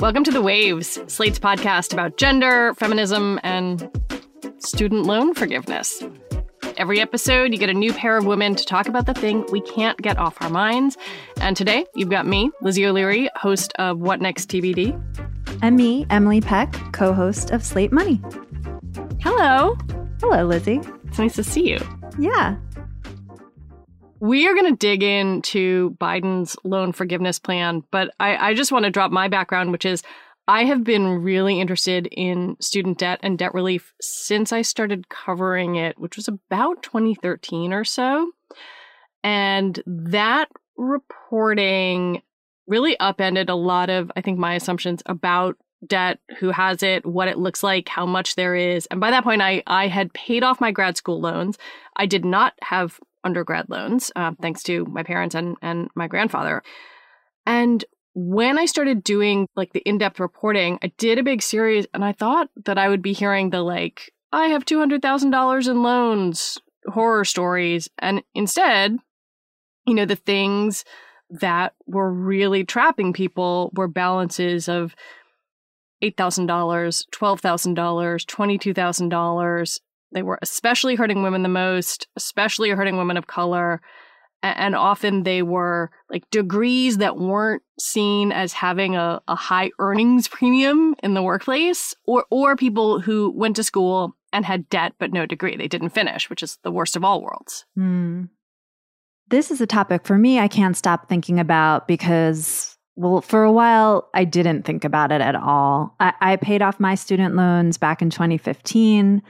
Welcome to The Waves, Slate's podcast about gender, feminism, and student loan forgiveness. Every episode, you get a new pair of women to talk about the thing we can't get off our minds. And today, you've got me, Lizzie O'Leary, host of What Next TBD. And me, Emily Peck, co host of Slate Money. Hello. Hello, Lizzie. It's nice to see you. Yeah. We are going to dig into Biden's loan forgiveness plan, but I, I just want to drop my background, which is I have been really interested in student debt and debt relief since I started covering it, which was about 2013 or so. And that reporting really upended a lot of, I think, my assumptions about debt, who has it, what it looks like, how much there is. And by that point, I, I had paid off my grad school loans. I did not have undergrad loans, uh, thanks to my parents and, and my grandfather. And when I started doing like the in depth reporting, I did a big series and I thought that I would be hearing the like, I have $200,000 in loans horror stories. And instead, you know, the things that were really trapping people were balances of $8,000, $12,000, $22,000. They were especially hurting women the most, especially hurting women of color and often they were like degrees that weren't seen as having a, a high earnings premium in the workplace or or people who went to school and had debt but no degree they didn't finish which is the worst of all worlds mm. This is a topic for me i can't stop thinking about because well for a while i didn't think about it at all I, I paid off my student loans back in 2015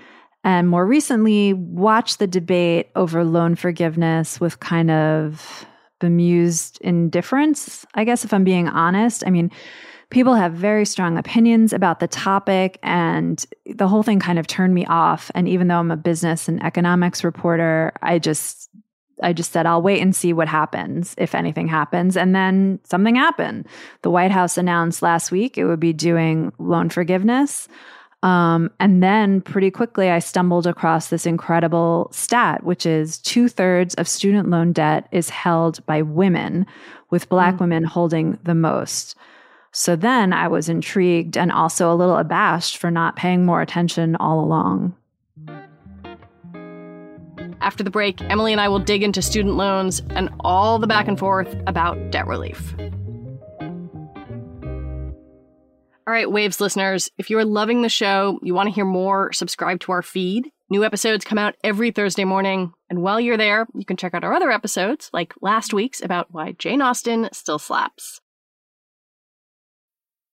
and more recently watched the debate over loan forgiveness with kind of bemused indifference, I guess, if I'm being honest. I mean, people have very strong opinions about the topic, and the whole thing kind of turned me off. And even though I'm a business and economics reporter, I just I just said, I'll wait and see what happens, if anything happens. And then something happened. The White House announced last week it would be doing loan forgiveness. Um, and then pretty quickly, I stumbled across this incredible stat, which is two thirds of student loan debt is held by women, with Black mm. women holding the most. So then I was intrigued and also a little abashed for not paying more attention all along. After the break, Emily and I will dig into student loans and all the back and forth about debt relief. All right, Waves listeners, if you are loving the show, you want to hear more, subscribe to our feed. New episodes come out every Thursday morning. And while you're there, you can check out our other episodes, like last week's about why Jane Austen still slaps.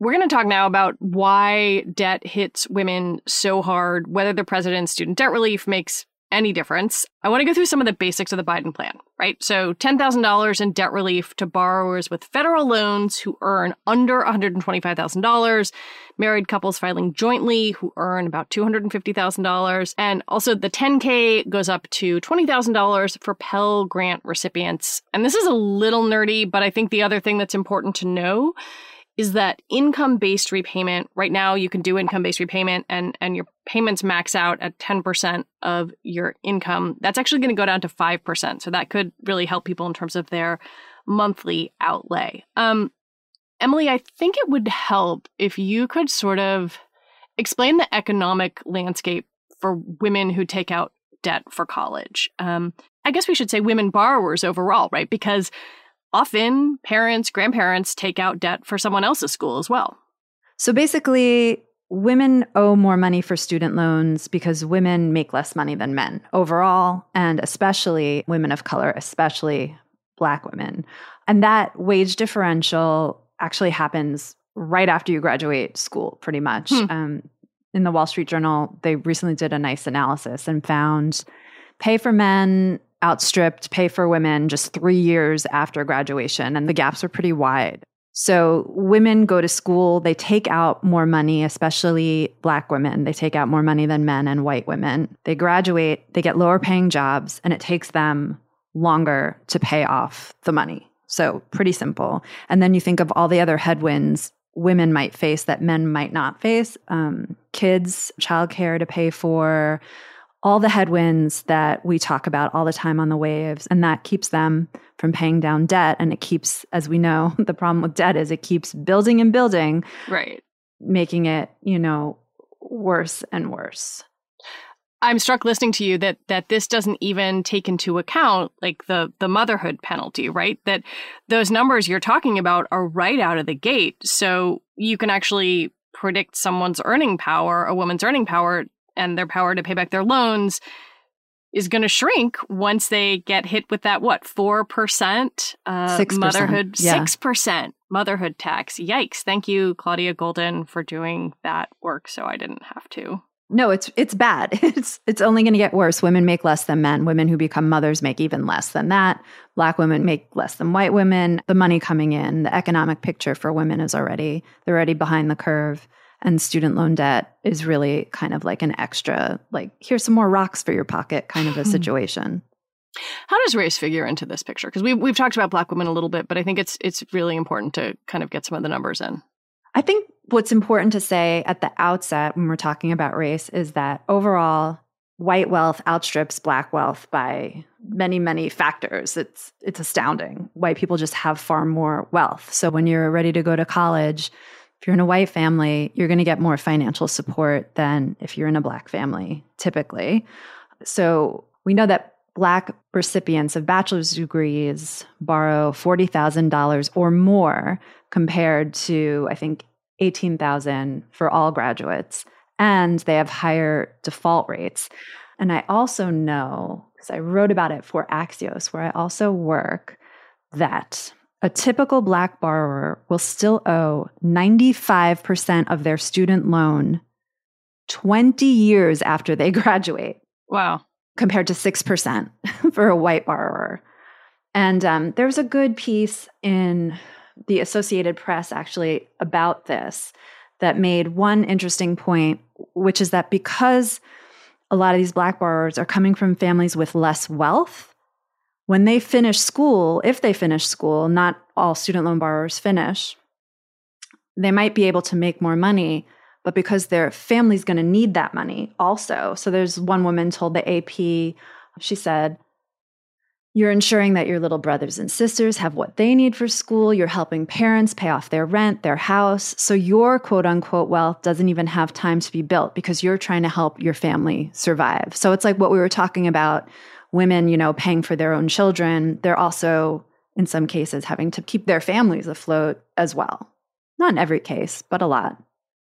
We're going to talk now about why debt hits women so hard, whether the president's student debt relief makes any difference. I want to go through some of the basics of the Biden plan, right? So $10,000 in debt relief to borrowers with federal loans who earn under $125,000, married couples filing jointly who earn about $250,000, and also the 10K goes up to $20,000 for Pell Grant recipients. And this is a little nerdy, but I think the other thing that's important to know is that income based repayment right now you can do income based repayment and and your payments max out at 10% of your income. That's actually going to go down to 5% so that could really help people in terms of their monthly outlay. Um, emily i think it would help if you could sort of explain the economic landscape for women who take out debt for college. Um, i guess we should say women borrowers overall right? Because often parents, grandparents take out debt for someone else's school as well. So basically, women owe more money for student loans because women make less money than men overall, and especially women of color, especially Black women. And that wage differential actually happens right after you graduate school, pretty much. Hmm. Um, in the Wall Street Journal, they recently did a nice analysis and found pay for men outstripped pay for women just three years after graduation, and the gaps are pretty wide. So, women go to school, they take out more money, especially Black women. They take out more money than men and white women. They graduate, they get lower paying jobs, and it takes them longer to pay off the money. So, pretty simple. And then you think of all the other headwinds women might face that men might not face um, kids, childcare to pay for, all the headwinds that we talk about all the time on the waves. And that keeps them from paying down debt. And it keeps, as we know, the problem with debt is it keeps building and building. Right. Making it, you know, worse and worse. I'm struck listening to you that that this doesn't even take into account like the the motherhood penalty, right? That those numbers you're talking about are right out of the gate. So you can actually predict someone's earning power, a woman's earning power and their power to pay back their loans is going to shrink once they get hit with that what 4% uh, 6%, motherhood yeah. 6% motherhood tax. Yikes. Thank you Claudia Goldin, for doing that work so I didn't have to. No, it's it's bad. It's it's only going to get worse. Women make less than men. Women who become mothers make even less than that. Black women make less than white women. The money coming in, the economic picture for women is already they're already behind the curve. And student loan debt is really kind of like an extra, like here's some more rocks for your pocket kind of a hmm. situation. How does race figure into this picture? Because we've we've talked about black women a little bit, but I think it's it's really important to kind of get some of the numbers in. I think what's important to say at the outset when we're talking about race is that overall white wealth outstrips black wealth by many many factors it's it's astounding white people just have far more wealth so when you're ready to go to college if you're in a white family you're going to get more financial support than if you're in a black family typically so we know that black recipients of bachelor's degrees borrow $40,000 or more compared to i think 18,000 for all graduates and they have higher default rates. And I also know because I wrote about it for Axios where I also work that a typical black borrower will still owe 95% of their student loan 20 years after they graduate. Wow. Compared to 6% for a white borrower. And um, there's a good piece in the Associated Press actually about this that made one interesting point, which is that because a lot of these black borrowers are coming from families with less wealth, when they finish school, if they finish school, not all student loan borrowers finish, they might be able to make more money, but because their family's going to need that money also. So there's one woman told the AP, she said, you're ensuring that your little brothers and sisters have what they need for school. You're helping parents pay off their rent, their house. So your quote unquote wealth doesn't even have time to be built because you're trying to help your family survive. So it's like what we were talking about women, you know, paying for their own children. They're also, in some cases, having to keep their families afloat as well. Not in every case, but a lot.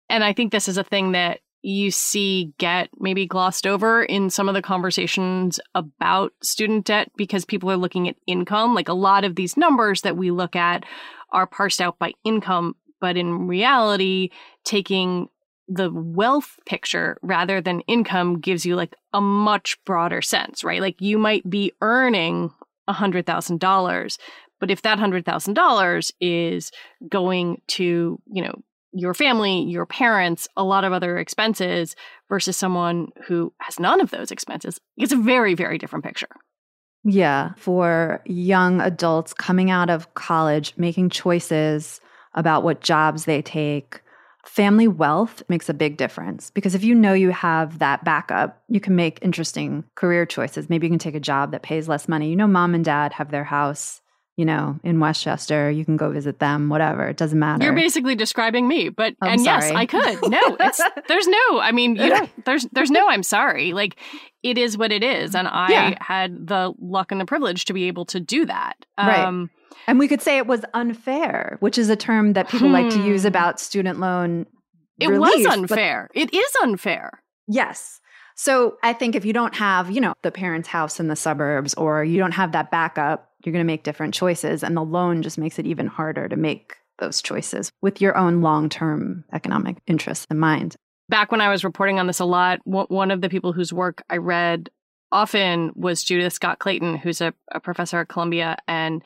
And I think this is a thing that you see get maybe glossed over in some of the conversations about student debt because people are looking at income. Like a lot of these numbers that we look at are parsed out by income, but in reality, taking the wealth picture rather than income gives you like a much broader sense, right? Like you might be earning a $100,000, but if that $100,000 is going to, you know, your family, your parents, a lot of other expenses versus someone who has none of those expenses. It's a very, very different picture. Yeah. For young adults coming out of college, making choices about what jobs they take, family wealth makes a big difference because if you know you have that backup, you can make interesting career choices. Maybe you can take a job that pays less money. You know, mom and dad have their house you know, in Westchester, you can go visit them, whatever. It doesn't matter. You're basically describing me, but I'm and sorry. yes, I could. No, it's there's no. I mean, you know, there's there's no. I'm sorry. Like it is what it is, and I yeah. had the luck and the privilege to be able to do that. Right. Um, And we could say it was unfair, which is a term that people hmm. like to use hmm. about student loan. It relief, was unfair. It is unfair. Yes. So I think if you don't have, you know, the parents' house in the suburbs or you don't have that backup, you're going to make different choices. And the loan just makes it even harder to make those choices with your own long term economic interests in mind. back when I was reporting on this a lot, one of the people whose work I read often was Judith Scott Clayton, who's a, a professor at Columbia. And,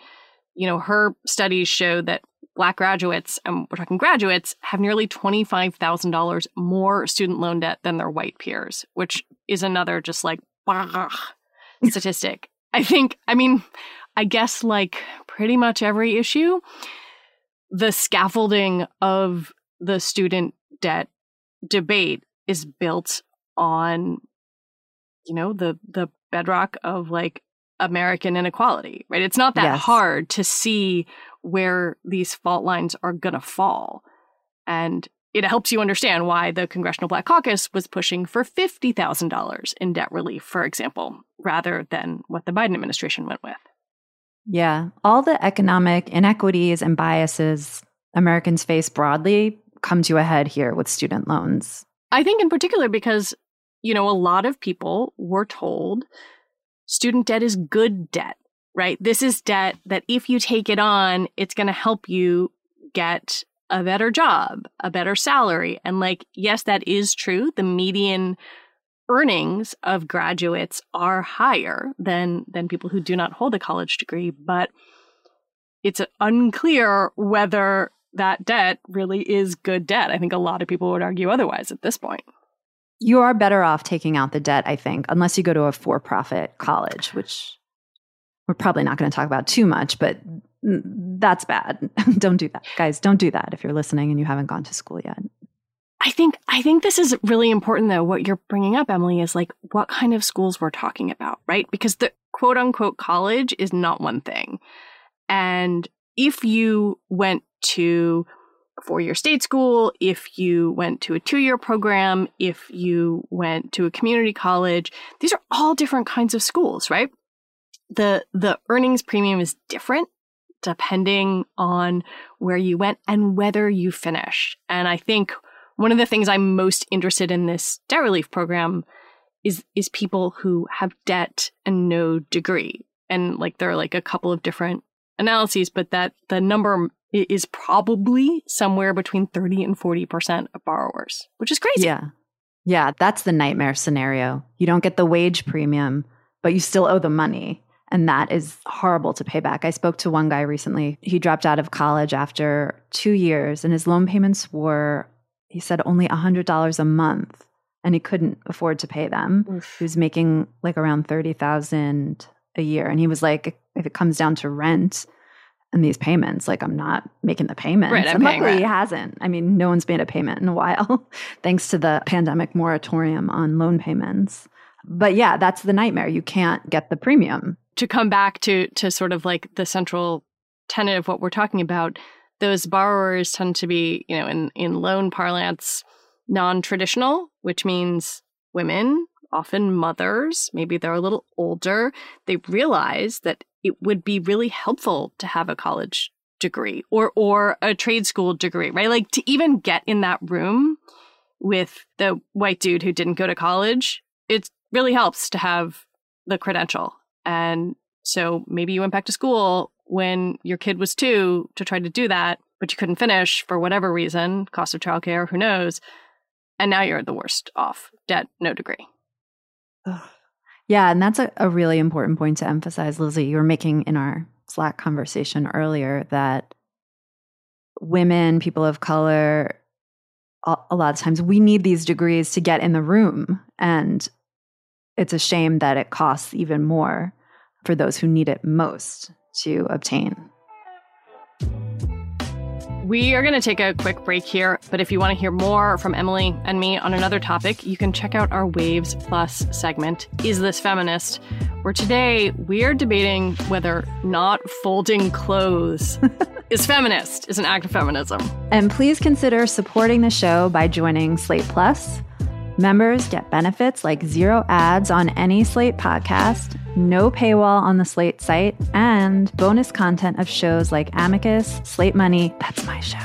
you know, her studies show that Black graduates, and we're talking graduates, have nearly $25,000 more student loan debt than their white peers, which is another just like bah, statistic. I think, I mean, I guess like pretty much every issue, the scaffolding of the student debt debate is built on you know the the bedrock of like american inequality right it's not that yes. hard to see where these fault lines are going to fall and it helps you understand why the congressional black caucus was pushing for $50,000 in debt relief for example rather than what the biden administration went with yeah all the economic inequities and biases americans face broadly come to a head here with student loans? I think, in particular, because, you know, a lot of people were told student debt is good debt, right? This is debt that if you take it on, it's going to help you get a better job, a better salary. And, like, yes, that is true. The median earnings of graduates are higher than than people who do not hold a college degree but it's unclear whether that debt really is good debt. I think a lot of people would argue otherwise at this point. You are better off taking out the debt, I think, unless you go to a for profit college, which we're probably not going to talk about too much, but that's bad. don't do that. Guys, don't do that if you're listening and you haven't gone to school yet. I think I think this is really important though what you're bringing up Emily is like what kind of schools we're talking about, right? Because the quote unquote college is not one thing. And if you went to four year state school, if you went to a two year program, if you went to a community college, these are all different kinds of schools, right? The, the earnings premium is different depending on where you went and whether you finish. And I think one of the things I'm most interested in this debt relief program is is people who have debt and no degree. And like there are like a couple of different analyses, but that the number is probably somewhere between 30 and 40% of borrowers, which is crazy. Yeah. Yeah, that's the nightmare scenario. You don't get the wage premium, but you still owe the money. And that is horrible to pay back. I spoke to one guy recently. He dropped out of college after two years, and his loan payments were, he said, only $100 a month. And he couldn't afford to pay them. Oof. He was making like around 30000 a year. And he was like, if it comes down to rent, and these payments. Like I'm not making the payments. Right, and luckily he hasn't. I mean, no one's made a payment in a while, thanks to the pandemic moratorium on loan payments. But yeah, that's the nightmare. You can't get the premium. To come back to to sort of like the central tenet of what we're talking about, those borrowers tend to be, you know, in, in loan parlance, non-traditional, which means women, often mothers, maybe they're a little older. They realize that it would be really helpful to have a college degree or or a trade school degree, right? Like to even get in that room with the white dude who didn't go to college, it really helps to have the credential. And so maybe you went back to school when your kid was 2 to try to do that, but you couldn't finish for whatever reason, cost of childcare, who knows. And now you're the worst off, debt, no degree. Yeah, and that's a, a really important point to emphasize, Lizzie. You were making in our Slack conversation earlier that women, people of color, a, a lot of times we need these degrees to get in the room. And it's a shame that it costs even more for those who need it most to obtain. We are going to take a quick break here, but if you want to hear more from Emily and me on another topic, you can check out our Waves Plus segment, Is This Feminist? where today we are debating whether not folding clothes is feminist, is an act of feminism. And please consider supporting the show by joining Slate Plus. Members get benefits like zero ads on any Slate podcast, no paywall on the Slate site, and bonus content of shows like Amicus, Slate Money, that's my show.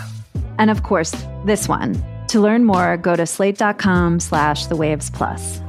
And of course, this one. To learn more, go to slate.com slash the waves plus.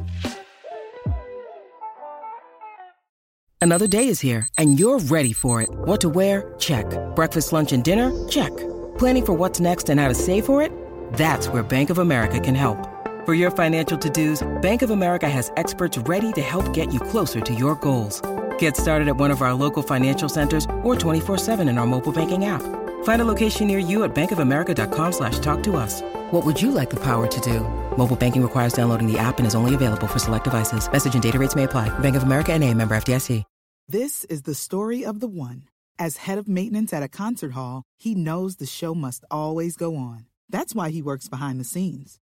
Another day is here, and you're ready for it. What to wear? Check. Breakfast, lunch, and dinner? Check. Planning for what's next and how to save for it? That's where Bank of America can help. For your financial to-dos, Bank of America has experts ready to help get you closer to your goals. Get started at one of our local financial centers or 24-7 in our mobile banking app. Find a location near you at bankofamerica.com slash talk to us. What would you like the power to do? Mobile banking requires downloading the app and is only available for select devices. Message and data rates may apply. Bank of America and a member FDIC. This is the story of the one. As head of maintenance at a concert hall, he knows the show must always go on. That's why he works behind the scenes,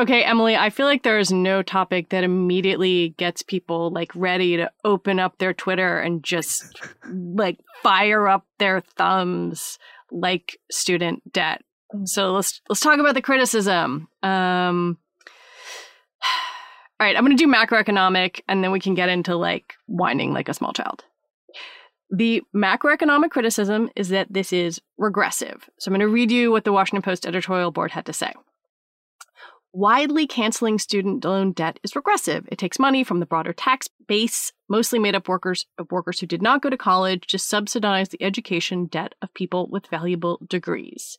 Okay, Emily, I feel like there is no topic that immediately gets people like ready to open up their Twitter and just like fire up their thumbs like student debt. So let's let's talk about the criticism. Um All right, I'm going to do macroeconomic and then we can get into like whining like a small child. The macroeconomic criticism is that this is regressive. So I'm going to read you what the Washington Post editorial board had to say. Widely canceling student loan debt is regressive. It takes money from the broader tax base, mostly made up workers of workers who did not go to college, to subsidize the education debt of people with valuable degrees.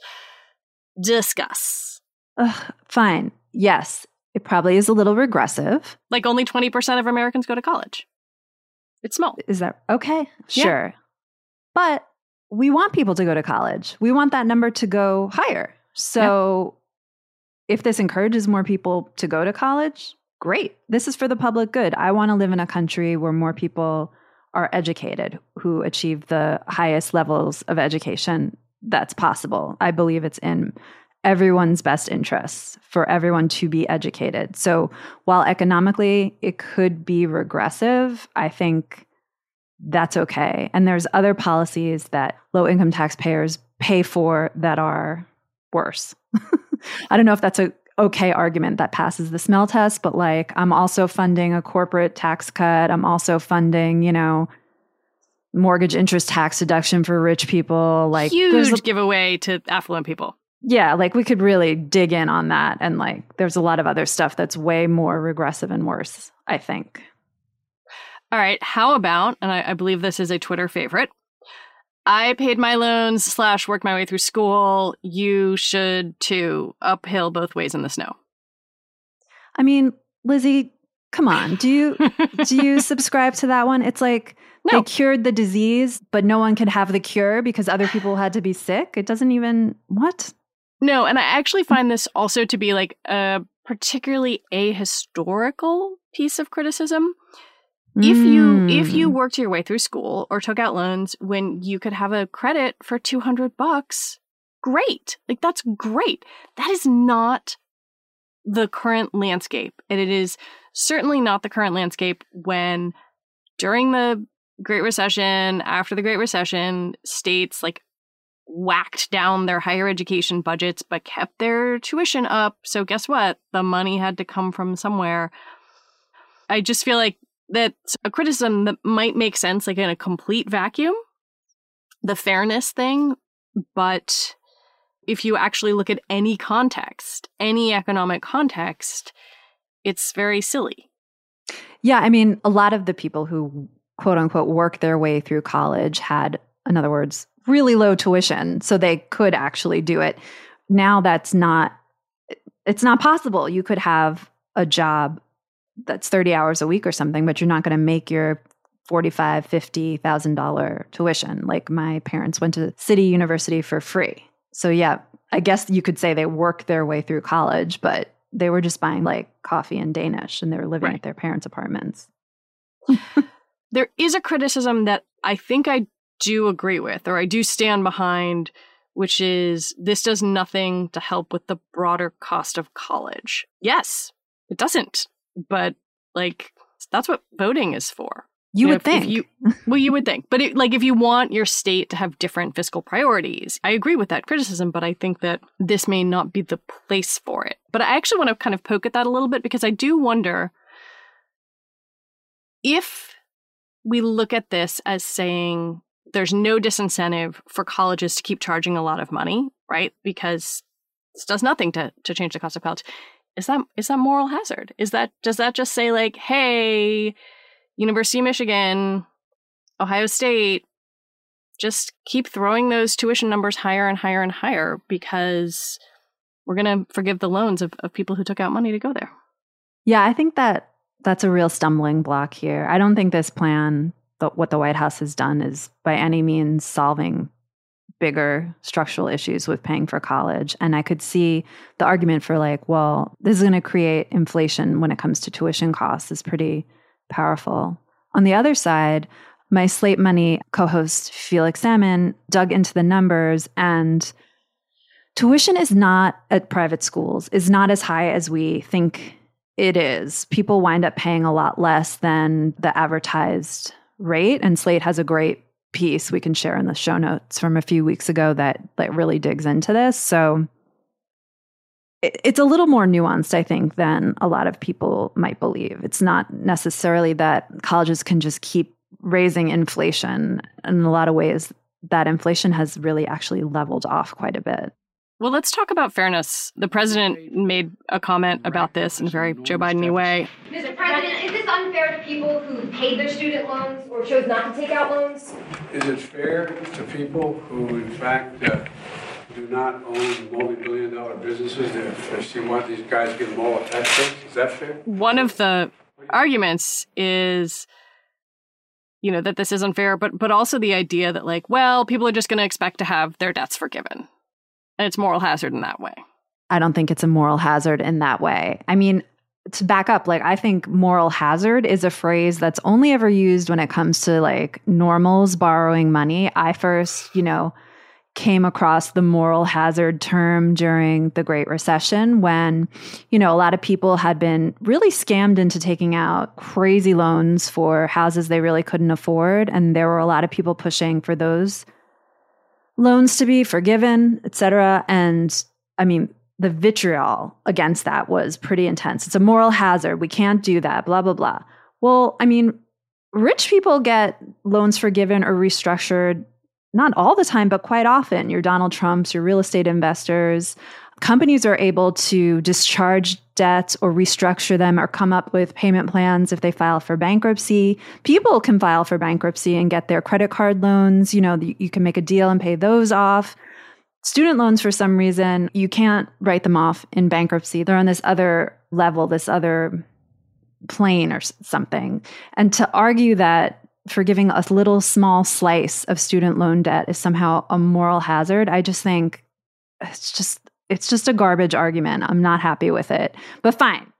Discuss. Ugh, fine. Yes, it probably is a little regressive. Like only 20% of Americans go to college. It's small. Is that okay? Yeah. Sure. But we want people to go to college. We want that number to go higher. So if this encourages more people to go to college, great. This is for the public good. I want to live in a country where more people are educated who achieve the highest levels of education that's possible. I believe it's in everyone's best interests for everyone to be educated. So while economically it could be regressive, I think that's okay. And there's other policies that low income taxpayers pay for that are worse. I don't know if that's a okay argument that passes the smell test, but like I'm also funding a corporate tax cut. I'm also funding, you know, mortgage interest tax deduction for rich people. Like there's Huge a- giveaway to affluent people. yeah, like we could really dig in on that. And like there's a lot of other stuff that's way more regressive and worse, I think. All right. How about, and I, I believe this is a Twitter favorite. I paid my loans slash worked my way through school. You should too. Uphill both ways in the snow. I mean, Lizzie, come on. Do you do you subscribe to that one? It's like No. they cured the disease, but no one could have the cure because other people had to be sick. It doesn't even what? No, and I actually find this also to be like a particularly ahistorical piece of criticism. If you if you Mm. worked your way through school or took out loans when you could have a credit for 200 bucks, great. Like that's great. That is not the current landscape. And it is certainly not the current landscape when during the Great Recession, after the Great Recession, states like whacked down their higher education budgets but kept their tuition up. So guess what? The money had to come from somewhere. I just feel like that's a criticism that might make sense like in a complete vacuum. The fairness thing, but if you actually look at any context, any economic context, it's very silly. Yeah, I mean, a lot of the people who quote unquote work their way through college had, in other words, really low tuition, so they could actually do it. Now that's not it's not possible. You could have a job that's 30 hours a week or something, but you're not going to make your 45, 50,000 dollar tuition. Like my parents went to City University for free. So yeah, I guess you could say they worked their way through college, but they were just buying like coffee and Danish and they were living Right. at their parents' apartments. there is a criticism that I think I do agree with, or I do stand behind, which is this does nothing to help with the broader cost of college. Yes, it doesn't. But like that's what voting is for. You know, would think. you, well, you would think, but it, like if you want your state to have different fiscal priorities, I agree with that criticism. But I think that this may not be the place for it. But I actually want to kind of poke at that a little bit because I do wonder if we look at this as saying there's no disincentive for colleges to keep charging a lot of money, right? Because this does nothing to to change the cost of college. Is that is that moral hazard? Is that does that just say like, hey, University of Michigan, Ohio State, just keep throwing those tuition numbers higher and higher and higher because we're going to forgive the loans of, of people who took out money to go there. Yeah, I think that that's a real stumbling block here. I don't think this plan, the, what the White House has done, is by any means solving bigger structural issues with paying for college. And I could see the argument for, like, well, this is going to create inflation when it comes to tuition costs is pretty powerful. On the other side, my Slate Money co host Felix Salmon dug into the numbers and tuition is not at private schools is not as high as we think it is. People wind up paying a lot less than the advertised rate. And Slate has a great piece we can share in the show notes from a few weeks ago that, that really digs into this. So it's a little more nuanced, I think, than a lot of people might believe. It's not necessarily that colleges can just keep raising inflation. In a lot of ways, that inflation has really actually leveled off quite a bit. Well, let's talk about fairness. The president made a comment about this in a very Joe Biden way. Mr. President, is this unfair to people who paid their student loans or chose not to take out loans? Is it fair to people who, in fact, uh, do not own multi-billion dollar businesses if you want these guys to get them all a tax breaks? Is that fair? One of the arguments is you know that this is unfair but but also the idea that like well people are just going to expect to have their debts forgiven and it's moral hazard in that way. I don't think it's a moral hazard in that way. I mean to back up like i think moral hazard is a phrase that's only ever used when it comes to like normals borrowing money. I first you know came across the moral hazard term during the Great Recession when, you know, a lot of people had been really scammed into taking out crazy loans for houses they really couldn't afford. And there were a lot of people pushing for those loans to be forgiven, et cetera. And I mean, the vitriol against that was pretty intense. It's a moral hazard. We can't do that, blah, blah, blah. Well, I mean, rich people get loans forgiven or restructured not all the time, but quite often, your Donald Trumps, your real estate investors, companies are able to discharge debts or restructure them or come up with payment plans if they file for bankruptcy. People can file for bankruptcy and get their credit card loans. You know, you can make a deal and pay those off. Student loans, for some reason, you can't write them off in bankruptcy. They're on this other level, this other plane or something. And to argue that forgiving a little small slice of student loan debt is somehow a moral hazard, I just think it's just it's just a garbage argument. I'm not happy with it. But fine.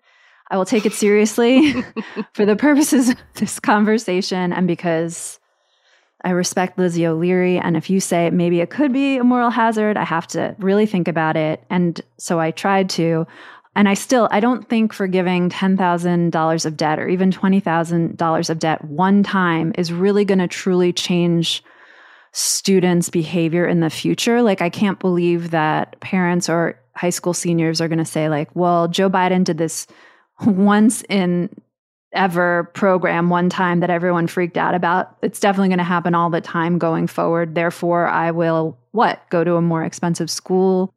I will take it seriously for the purposes of this conversation and because I respect Lizzie O'Leary. And if you say maybe it could be a moral hazard, I have to really think about it. And so I tried to. And I still, I don't think forgiving $10,000 of debt or even $20,000 of debt one time is really going to truly change students' behavior in the future. Like, I can't believe that parents or high school seniors are going to say, like, well, Joe Biden did this once in ever program one time that everyone freaked out about. It's definitely going to happen all the time going forward. Therefore, I will what? Go to a more expensive school,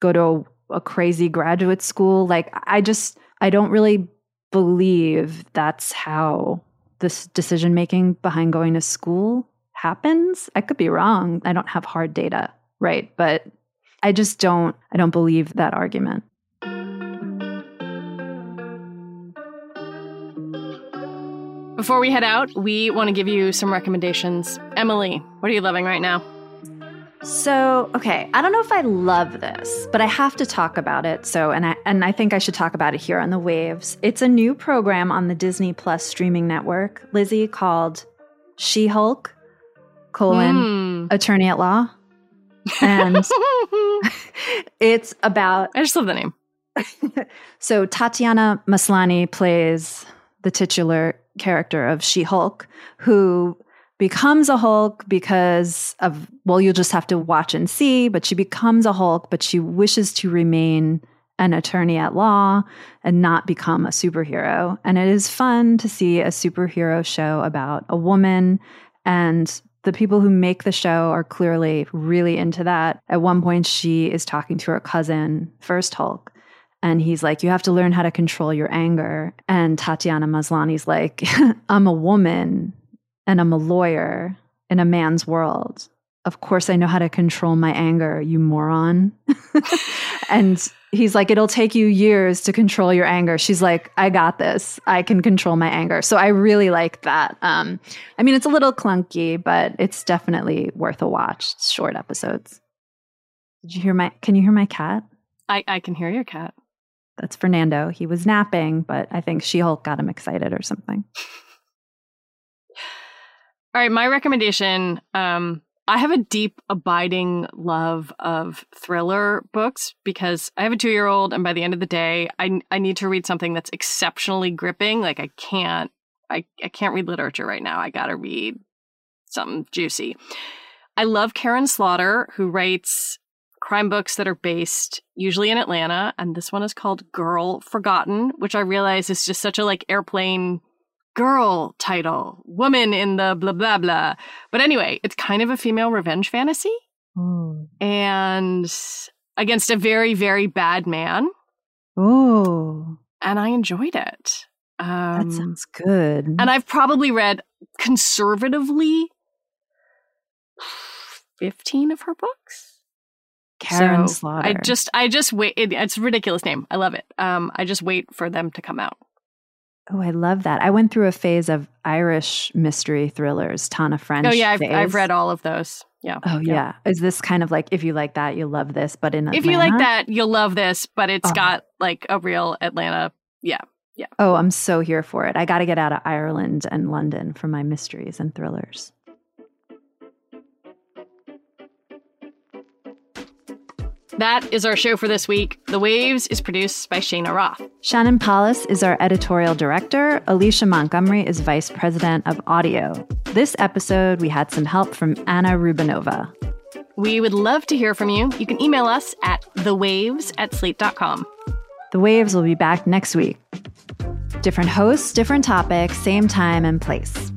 go to a a crazy graduate school. Like, I just, I don't really believe that's how this decision making behind going to school happens. I could be wrong. I don't have hard data, right? But I just don't, I don't believe that argument. Before we head out, we want to give you some recommendations. Emily, what are you loving right now? So, okay, I don't know if I love this, but I have to talk about it. So, and I and I think I should talk about it here on the waves. It's a new program on the Disney Plus streaming network, Lizzie, called She-Hulk: colon mm. Attorney at Law, and it's about. I just love the name. so Tatiana Maslany plays the titular character of She-Hulk, who becomes a Hulk because of, well, you'll just have to watch and see, but she becomes a Hulk, but she wishes to remain an attorney at law and not become a superhero. And it is fun to see a superhero show about a woman and The people who make the show are clearly really into that. At one point, she is talking to her cousin, First Hulk, and he's like, You have to learn how to control your anger. And Tatiana Maslany's like, I'm a woman and I'm a lawyer in a man's world. Of course, I know how to control my anger, you moron. and he's like, It'll take you years to control your anger. She's like, I got this. I can control my anger. So I really like that. Um, I mean, it's a little clunky, but it's definitely worth a watch. It's short episodes. Did you hear my? Can you hear my cat? I, I can hear your cat. That's Fernando. He was napping, but I think She Hulk got him excited or something. All right, my recommendation. Um, I have a deep, abiding love of thriller books because I have a two year old, and by the end of the day, I I need to read something that's exceptionally gripping. Like I can't, I I can't read literature right now. I got to read something juicy. I love Karin Slaughter, who writes crime books that are based usually in Atlanta, and this one is called Girl Forgotten, which I realize is just such a like airplane girl title, woman in the blah blah blah. But anyway, it's kind of a female revenge fantasy, Mm. and against a very very bad man, Oh, and I enjoyed it. Um, that sounds good. and I've probably read conservatively fifteen of her books. Karin So Slaughter. I just, I just wait. It, it's a ridiculous name. I love it. Um, I just wait for them to come out. Oh, I love that. I went through a phase of Irish mystery thrillers, Tana French. oh yeah, I've. I've read all of those. Yeah. Oh yeah. Is this kind of like if you like that, you'll love this, but in If you like that, you'll love this. But it's Oh. got like a real Atlanta. Yeah. Yeah. Oh, I'm so here for it. I got to get out of Ireland and London for my mysteries and thrillers. That is our show for this week. The Waves is produced by Shayna Roth. Shannon Paulus is our editorial director. Alicia Montgomery is vice president of audio. This episode, we had some help from Anna Rubinova. We would love to hear from you. You can email us at thewaves at slate.com. The Waves will be back next week. Different hosts, different topics, same time and place.